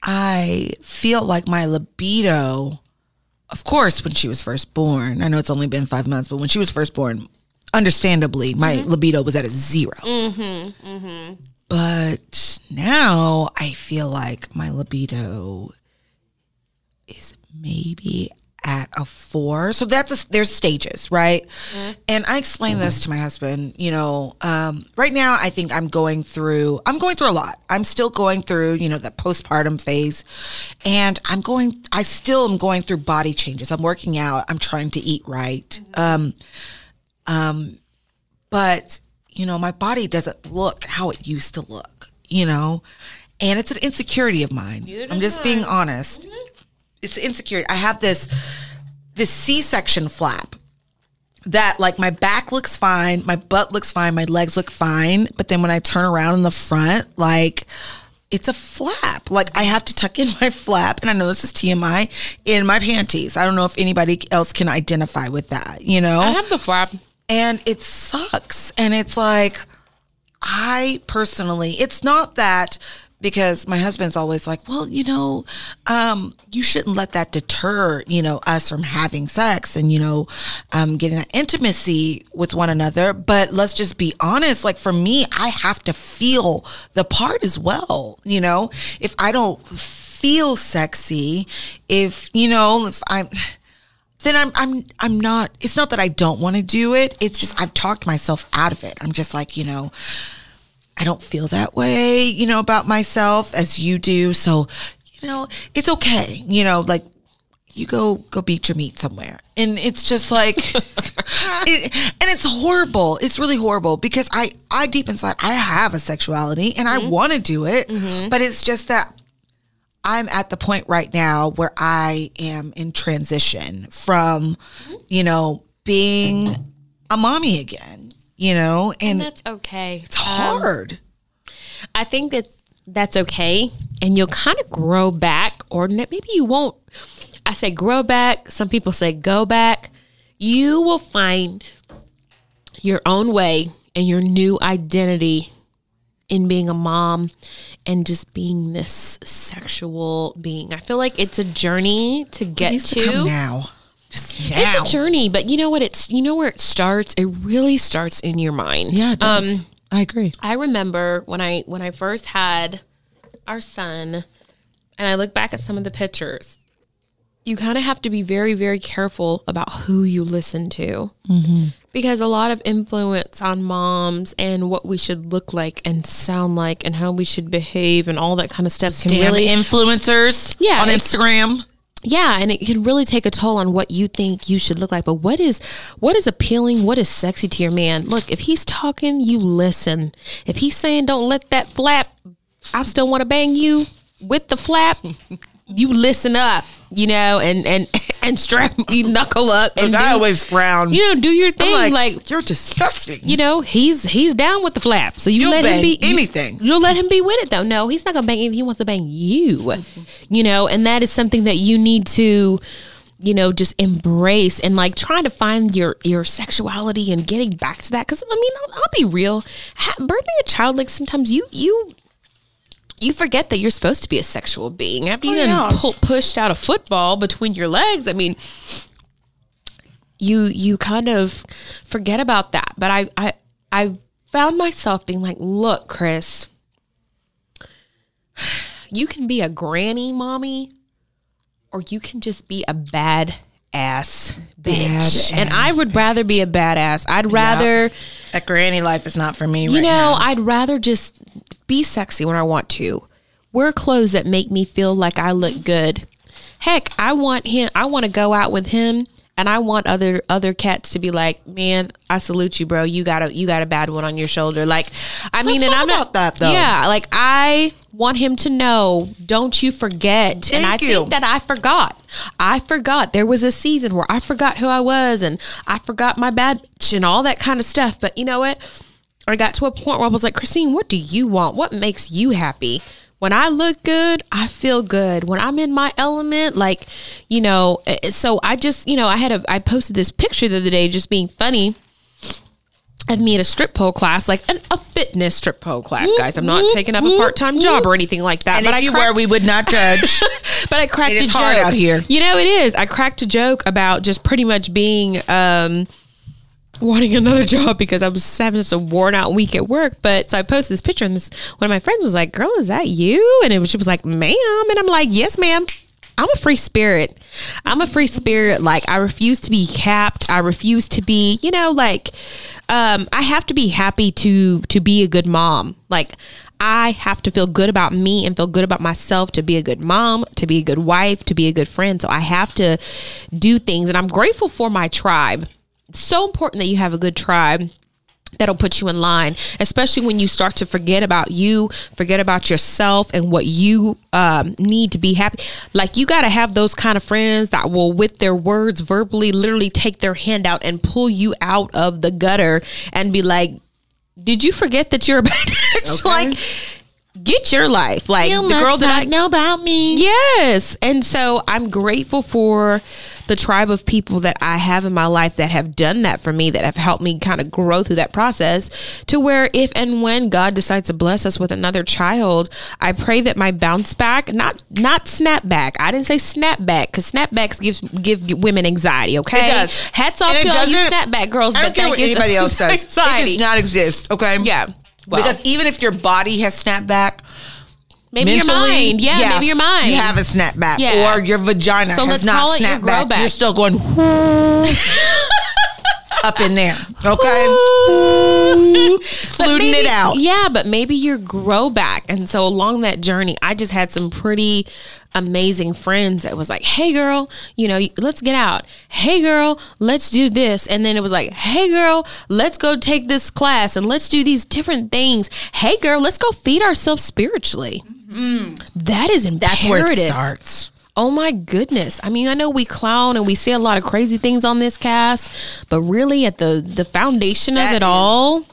I feel like my libido, of course, when she was first born, I know it's only been five months, but when she was first born, understandably, my mm-hmm. libido was at a 0 mm-hmm, mm-hmm. But now I feel like my libido is maybe at a four. So that's a, there's stages, right? And I explained this to my husband. You know, um, right now I think I'm going through. I'm going through a lot. I'm still going through, you know, the postpartum phase, and I'm going. I still am going through body changes. I'm working out. I'm trying to eat right. Um, um, but you know, my body doesn't look how it used to look. You know, and it's an insecurity of mine. I'm just being honest it's insecurity. I have this this C-section flap that like my back looks fine, my butt looks fine, my legs look fine, but then when I turn around in the front, like it's a flap. Like I have to tuck in [laughs] my flap, and I know this is TMI in my panties. I don't know if anybody else can identify with that. You know, I have the flap. and it sucks and it's like i personally it's not that because my husband's always like well you know um, you shouldn't let that deter you know us from having sex and you know um, getting that intimacy with one another but let's just be honest like for me i have to feel the part as well you know if i don't feel sexy if you know if i'm then I'm I'm I'm not it's not that I don't want to do it. It's just I've talked myself out of it. I'm just like, you know, I don't feel that way, you know, about myself as you do. So, you know, it's okay. You know, like you go go beat your meat somewhere. And it's just like [laughs] it, and it's horrible. It's really horrible because I I deep inside I have a sexuality and I mm-hmm. want to do it, mm-hmm. but it's just that I'm at the point right now where I am in transition from, mm-hmm. you know, being a mommy again, you know, and That's okay. it's um, hard. I think that that's okay, and you'll kind of grow back, or maybe you won't. I say grow back. Some people say go back. You will find your own way and your new identity in being a mom and just being this sexual being. I feel like it's a journey to get to. to come now. Just now. It's a journey, but you know what? It's you know where it starts. It really starts in your mind. yeah, it does. Um, I agree. I remember when I when I first had our son, and I look back at some of the pictures. You kind of have to be very very careful about who you listen to, because a lot of influence on moms and what we should look like and sound like and how we should behave and all that kind of stuff can Damn really influencers Yeah, on it's- Instagram. Yeah, and it can really take a toll on what you think you should look like. But what is what is appealing? What is sexy to your man? Look, if he's talking, you listen. If he's saying don't let that flap, I still want to bang you with the flap. [laughs] you listen up, you know, and and [laughs] and strap you knuckle up and I always frown. you know do your thing like, like, you're disgusting. you know he's he's down with the flap so you You'll let him be anything. you'll let him be with it though no he's not gonna bang you he wants to bang you you know and that is something that you need to you know just embrace and like trying to find your your sexuality and getting back to that because i mean I'll, I'll be real birthing a child like sometimes you you you forget that you're supposed to be a sexual being after you Oh, done yeah. pull, pushed out a football between your legs i mean you you kind of forget about that but i i i found myself being like look Kris [sighs] you can be a granny mommy or you can just be a bad ass bitch. And i would rather be a badass. I'd rather That granny life is not for me you right know now. i'd rather just be sexy when i want to. Wear clothes that make me feel like i look good. Heck i want him i want to go out with him and i want other other cats to be like man i salute you bro you got a you got a bad one on your shoulder like i mean and i'm not about that, though. yeah like i want him to know don't you forget and i Thank you. think that i forgot i forgot there was a season where i forgot who i was and i forgot my bad and all that kind of stuff but you know what I got to a point where I was like, Christine, what do you want? What makes you happy? When I look good, I feel good. When I'm in my element, like, you know, eh, so I just, you know, I had a, I posted this picture the other day just being funny of me at a strip pole class, like an, a fitness strip pole class, guys. I'm not taking up a part time job or anything like that. and but if I you cracked- were, we would not [laughs] judge. but I cracked It a joke hard out here. You know, it is. I cracked a joke about just pretty much being um, wanting another [laughs] job because I was having just a worn out week at work. But so I posted this picture, and this one of my friends was like, "Girl, is that you?" And it was she was like, "Ma'am," and I'm like, "Yes, ma'am." I'm a free spirit. I'm a free spirit. Like I refuse to be capped. I refuse to be, you know, like um, I have to be happy to to be a good mom. Like I have to feel good about me and feel good about myself to be a good mom, to be a good wife, to be a good friend. So I have to do things, and I'm grateful for my tribe. So important that you have a good tribe that'll put you in line, especially when you start to forget about you, forget about yourself and what you um, need to be happy. Like you got to have those kind of friends that will, with their words, verbally, literally take their hand out and pull you out of the gutter and be like, "Did you forget that you're a [laughs] bad bitch?" Like, get your life. Like the girl that I know about me. Yes. And so I'm grateful for the tribe of people that I have in my life that have done that for me, that have helped me kind of grow through that process to where if and when God decides to bless us with another child, I pray that my bounce back, not not snap back. I didn't say snap back because snapbacks gives give women anxiety, okay? It does. Hats off And it to all you snapback girls, I but don't care that what anybody else says. [laughs] It anxiety. does not exist. Okay. Yeah. Well, because even if your body has snapped back, maybe your mind. Yeah, maybe your mind. You have a snapback, Yeah. or your vagina So has not snapped back. back. You're still going up in there. Okay, fluting it out. Yeah, but maybe your grow back. And so along that journey, I just had some pretty amazing friends that was like, hey girl, you know, let's get out. Hey girl, let's do this. And then it was like, hey girl, let's go take this class and let's do these different things. Hey girl, let's go feed ourselves spiritually. That is imperative. That's where it starts. Oh my goodness. I mean, I know we clown and we say a lot of crazy things on this cast, but really at the the foundation That of it is- all,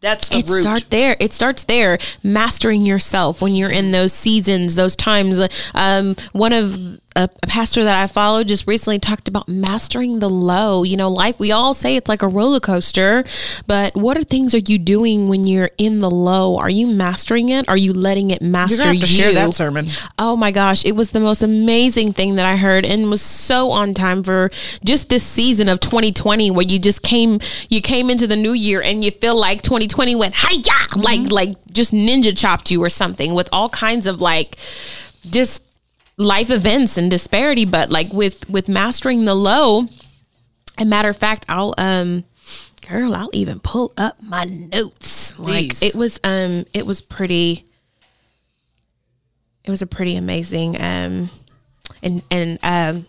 That's the it root. start there. It starts there, mastering yourself when you're in those seasons, those times. Um, one of a, a pastor that I follow just recently talked about mastering the low. You know, like we all say, it's like a roller coaster. But what are things are you doing when you're in the low? Are you mastering it? Are you letting it master to you? share that sermon. Oh my gosh, it was the most amazing thing that I heard and was so on time for just this season of 2020 where you just came you came into the new year and you feel like 2020 went hi Mm-hmm. like like just ninja chopped you or something with all kinds of like just life events and disparity but like with with mastering the low and matter of fact I'll um girl I'll even pull up my notes. Please. like it was um it was pretty it was a pretty amazing um and and um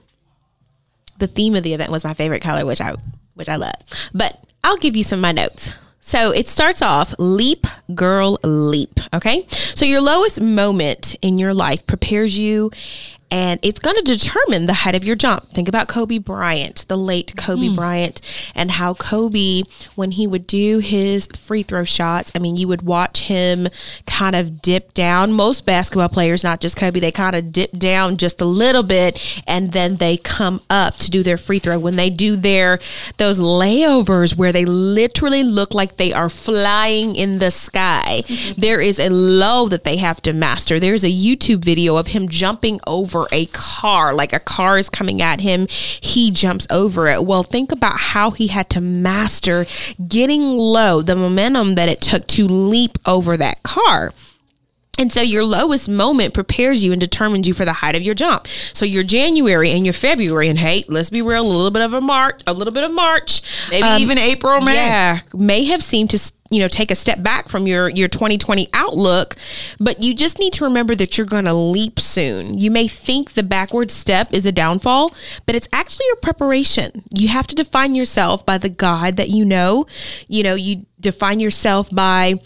the theme of the event was my favorite color which i which i love. But i'll give you some of my notes so it starts off leap girl leap okay? So your lowest moment in your life prepares you and it's going to determine the height of your jump. Think about Kobe Bryant, the late Kobe mm. Bryant, and how Kobe, when he would do his free throw shots, I mean, you would watch him kind of dip down. Most basketball players, not just Kobe, they kind of dip down just a little bit and then they come up to do their free throw. When they do their those layovers where they literally look like they are flying in the sky, mm-hmm. there is a low that they have to master. There's a YouTube video of him jumping over a car, like a car is coming at him, he jumps over it. Well, think about how he had to master getting low, the momentum that it took to leap over that car. And so your lowest moment prepares you and determines you for the height of your jump. So your January and your February, and hey, let's be real, a little bit of a March, a little bit of March, maybe um, even April, May. Yeah, may have seemed to you know take a step back from your your 2020 outlook, but you just need to remember that you're going to leap soon. You may think the backward step is a downfall, but it's actually your preparation. You have to define yourself by the God that you know. You know, you define yourself by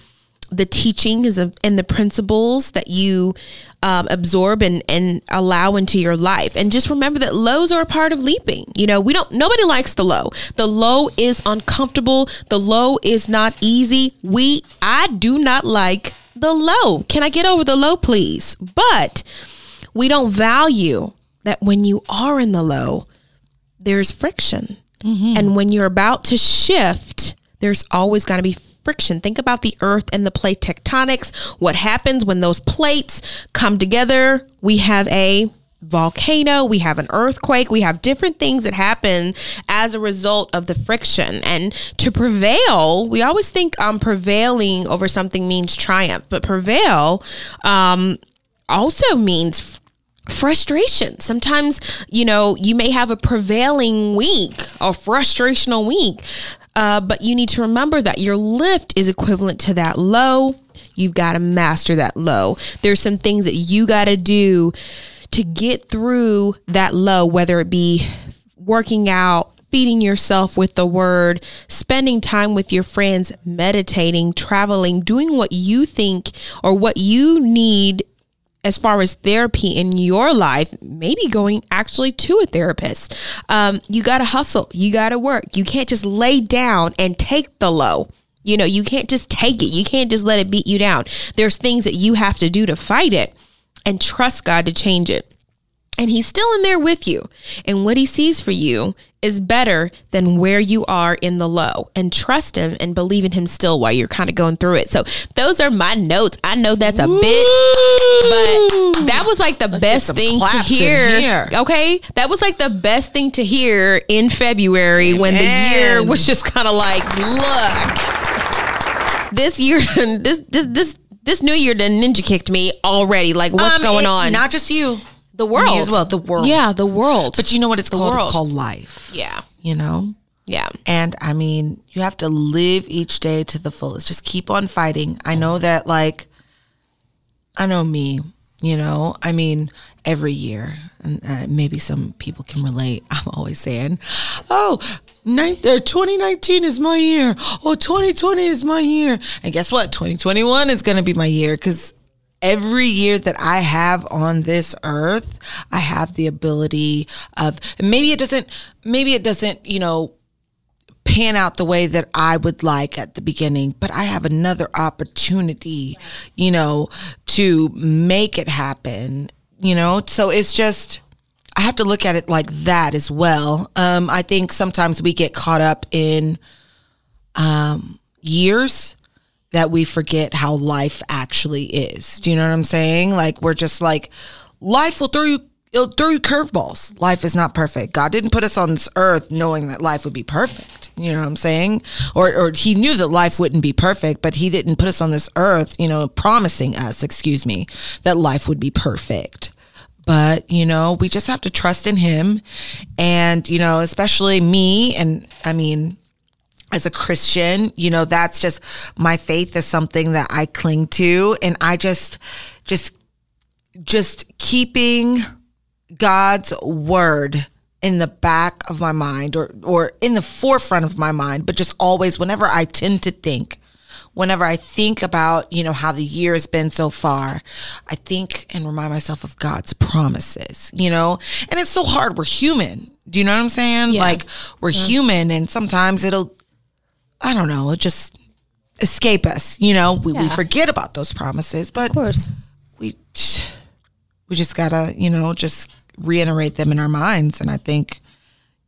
the teachings of, and the principles that you um, absorb and, and allow into your life. And just remember that lows are a part of leaping. You know, we don't, nobody likes the low. The low is uncomfortable. The low is not easy. We, I do not like the low. Can I get over the low, please? But we don't value that when you are in the low, there's friction. Mm-hmm. And when you're about to shift, there's always going to be friction. Think about the earth and the plate tectonics. What happens when those plates come together? We have a volcano, we have an earthquake, we have different things that happen as a result of the friction. And to prevail, we always think um, prevailing over something means triumph, but prevail um, also means frustration. Sometimes, you know, you may have a prevailing week or frustrational week. Uh, but you need to remember that your lift is equivalent to that low. You've got to master that low. There's some things that you got to do to get through that low, whether it be working out, feeding yourself with the word, spending time with your friends, meditating, traveling, doing what you think or what you need as far as therapy in your life, maybe going actually to a therapist. Um, you got to hustle. You got to work. You can't just lay down and take the low. You know, you can't just take it. You can't just let it beat you down. There's things that you have to do to fight it and trust God to change it. And he's still in there with you. And what he sees for you is better than where you are in the low. And trust him and believe in him still while you're kind of going through it. So those are my notes. I know that's a Ooh. bit, but that was like the Let's best thing to hear. Okay. That was like the best thing to hear in February Amen. when the year was just kind of like, look, this year, [laughs] this, this, this, this new year, the ninja kicked me already. Like, what's um, going it, on? Not just you the world Me as well. The world. Yeah, the world. But you know what it's the called? World. It's called life. Yeah. You know? Yeah. And I mean, you have to live each day to the fullest. Just keep on fighting. I know that, like, I know me, you know, I mean, every year, and uh, maybe some people can relate. [laughs] I'm always saying, oh, 2019 uh, is my year. Oh, 2020 is my year. And guess what? 2021 is going to be my year because every year that I have on this earth, I have the ability of maybe it doesn't, maybe it doesn't, you know, pan out the way that I would like at the beginning, but I have another opportunity, you know, to make it happen, you know? So it's just, I have to look at it like that as well. Um, I think sometimes we get caught up in um, years that we forget how life actually is. Do you know what I'm saying? Like we're just like life will throw you it'll throw you curveballs. Life is not perfect. God didn't put us on this earth knowing that life would be perfect. You know what I'm saying? Or or he knew that life wouldn't be perfect, but he didn't put us on this earth, you know, promising us, excuse me, that life would be perfect. But, you know, we just have to trust in him and, you know, especially me and I mean, as a Christian, you know, that's just my faith is something that I cling to. And I just, just, just keeping God's word in the back of my mind or, or in the forefront of my mind, but just always whenever I tend to think, whenever I think about, you know, how the year has been so far, I think and remind myself of God's promises, you know? And it's so hard. We're human. Do you know what I'm saying? Yeah. Like we're human and sometimes it'll I don't know, it just escape us, you know? We, we forget about those promises, but Of course. we we just gotta you know just reiterate them in our minds and i think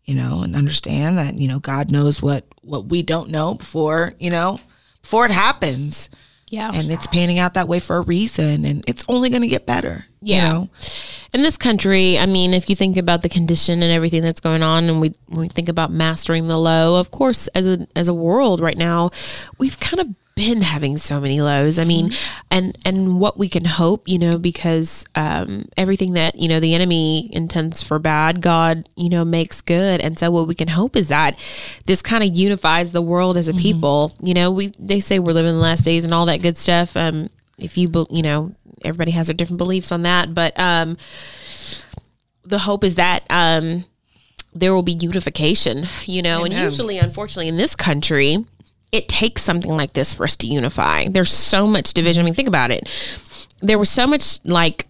you know and understand that you know god knows what what we don't know before you know before it happens Yeah. and it's panning out that way for a reason and it's only going to get better Yeah. you know in this country, I mean, if you think about the condition and everything that's going on, and we when we think about mastering the low, of course, as a as a world right now, we've kind of been having so many lows. I mean, and and what we can hope, you know, because um, everything that you know the enemy intends for bad, God, you know, makes good. And so what we can hope is that this kind of unifies the world as a people. You know, we they say we're living the last days and all that good stuff. Um, if you you know everybody has their different beliefs on that, but um the hope is that um, there will be unification, you know, and usually, unfortunately, in this country, it takes something like this for us to unify. There's so much division. I mean, think about it. There was so much like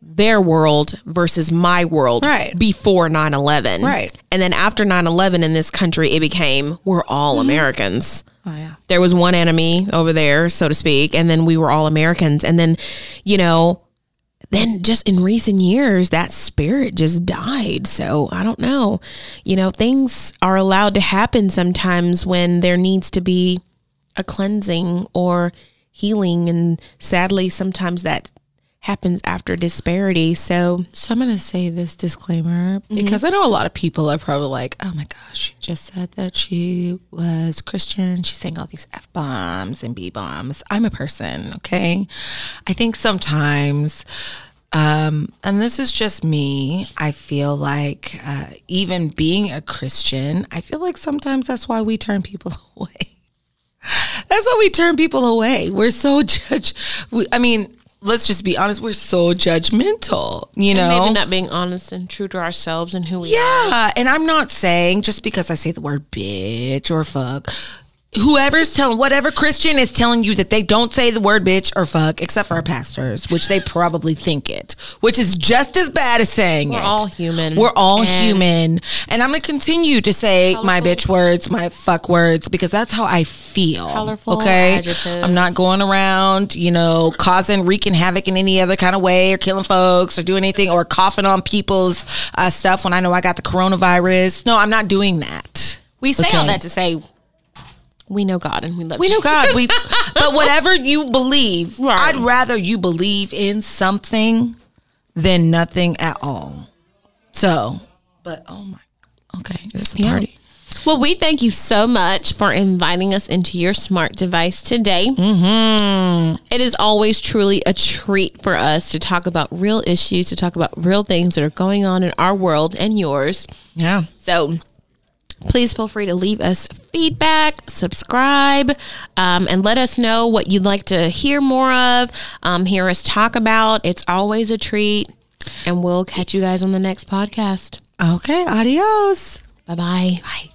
their world versus my world Right. before 9 11. Right. And then after 9 11 in this country, it became we're all mm-hmm. Americans oh yeah there was one enemy over there, so to speak, and then we were all Americans. And then, you know, then just in recent years, that spirit just died. So I don't know. You know, things are allowed to happen sometimes when there needs to be a cleansing or healing. And sadly, sometimes that happens after disparity. So so i'm going to say this disclaimer because i know a lot of people are probably like oh my gosh she just said that she was christian she's saying all these f-bombs and b-bombs i'm a person okay i think sometimes um, and this is just me. I feel like uh, even being a Christian, I feel like sometimes that's why we turn people [laughs] away. That's why we turn people away. We're so judge. We, I mean, let's just be honest. We're so judgmental. You know, maybe not being honest and true to ourselves and who we are. yeah, and I'm not saying just because I say the word bitch or fuck, whoever's telling, whatever Christian is telling you that they don't say the word bitch or fuck, except for our pastors, which they probably think it, which is just as bad as saying it. We're all human. We're all And- human. And I'm going to continue to say my bitch words, my fuck words, because that's how I feel. Colorful okay. adjectives. I'm not going around, you know, causing, wreaking havoc in any other kind of way or killing folks or doing anything or coughing on people's uh, stuff when I know I got the coronavirus. No, I'm not doing that. We say all that to say we know God and we love God. We know Jesus. God. We, but whatever you believe, Right. I'd rather you believe in something than nothing at all. So, but oh my, okay, it's a party. Well, we thank you so much for inviting us into your smart device today. Mm-hmm. It is always truly a treat for us to talk about real issues, to talk about real things that are going on in our world and yours. Yeah. So please feel free to leave us feedback, subscribe, um, and let us know what you'd like to hear more of, um, hear us talk about. It's always a treat. And we'll catch you guys on the next podcast. Okay. Adios. Bye-bye. Bye.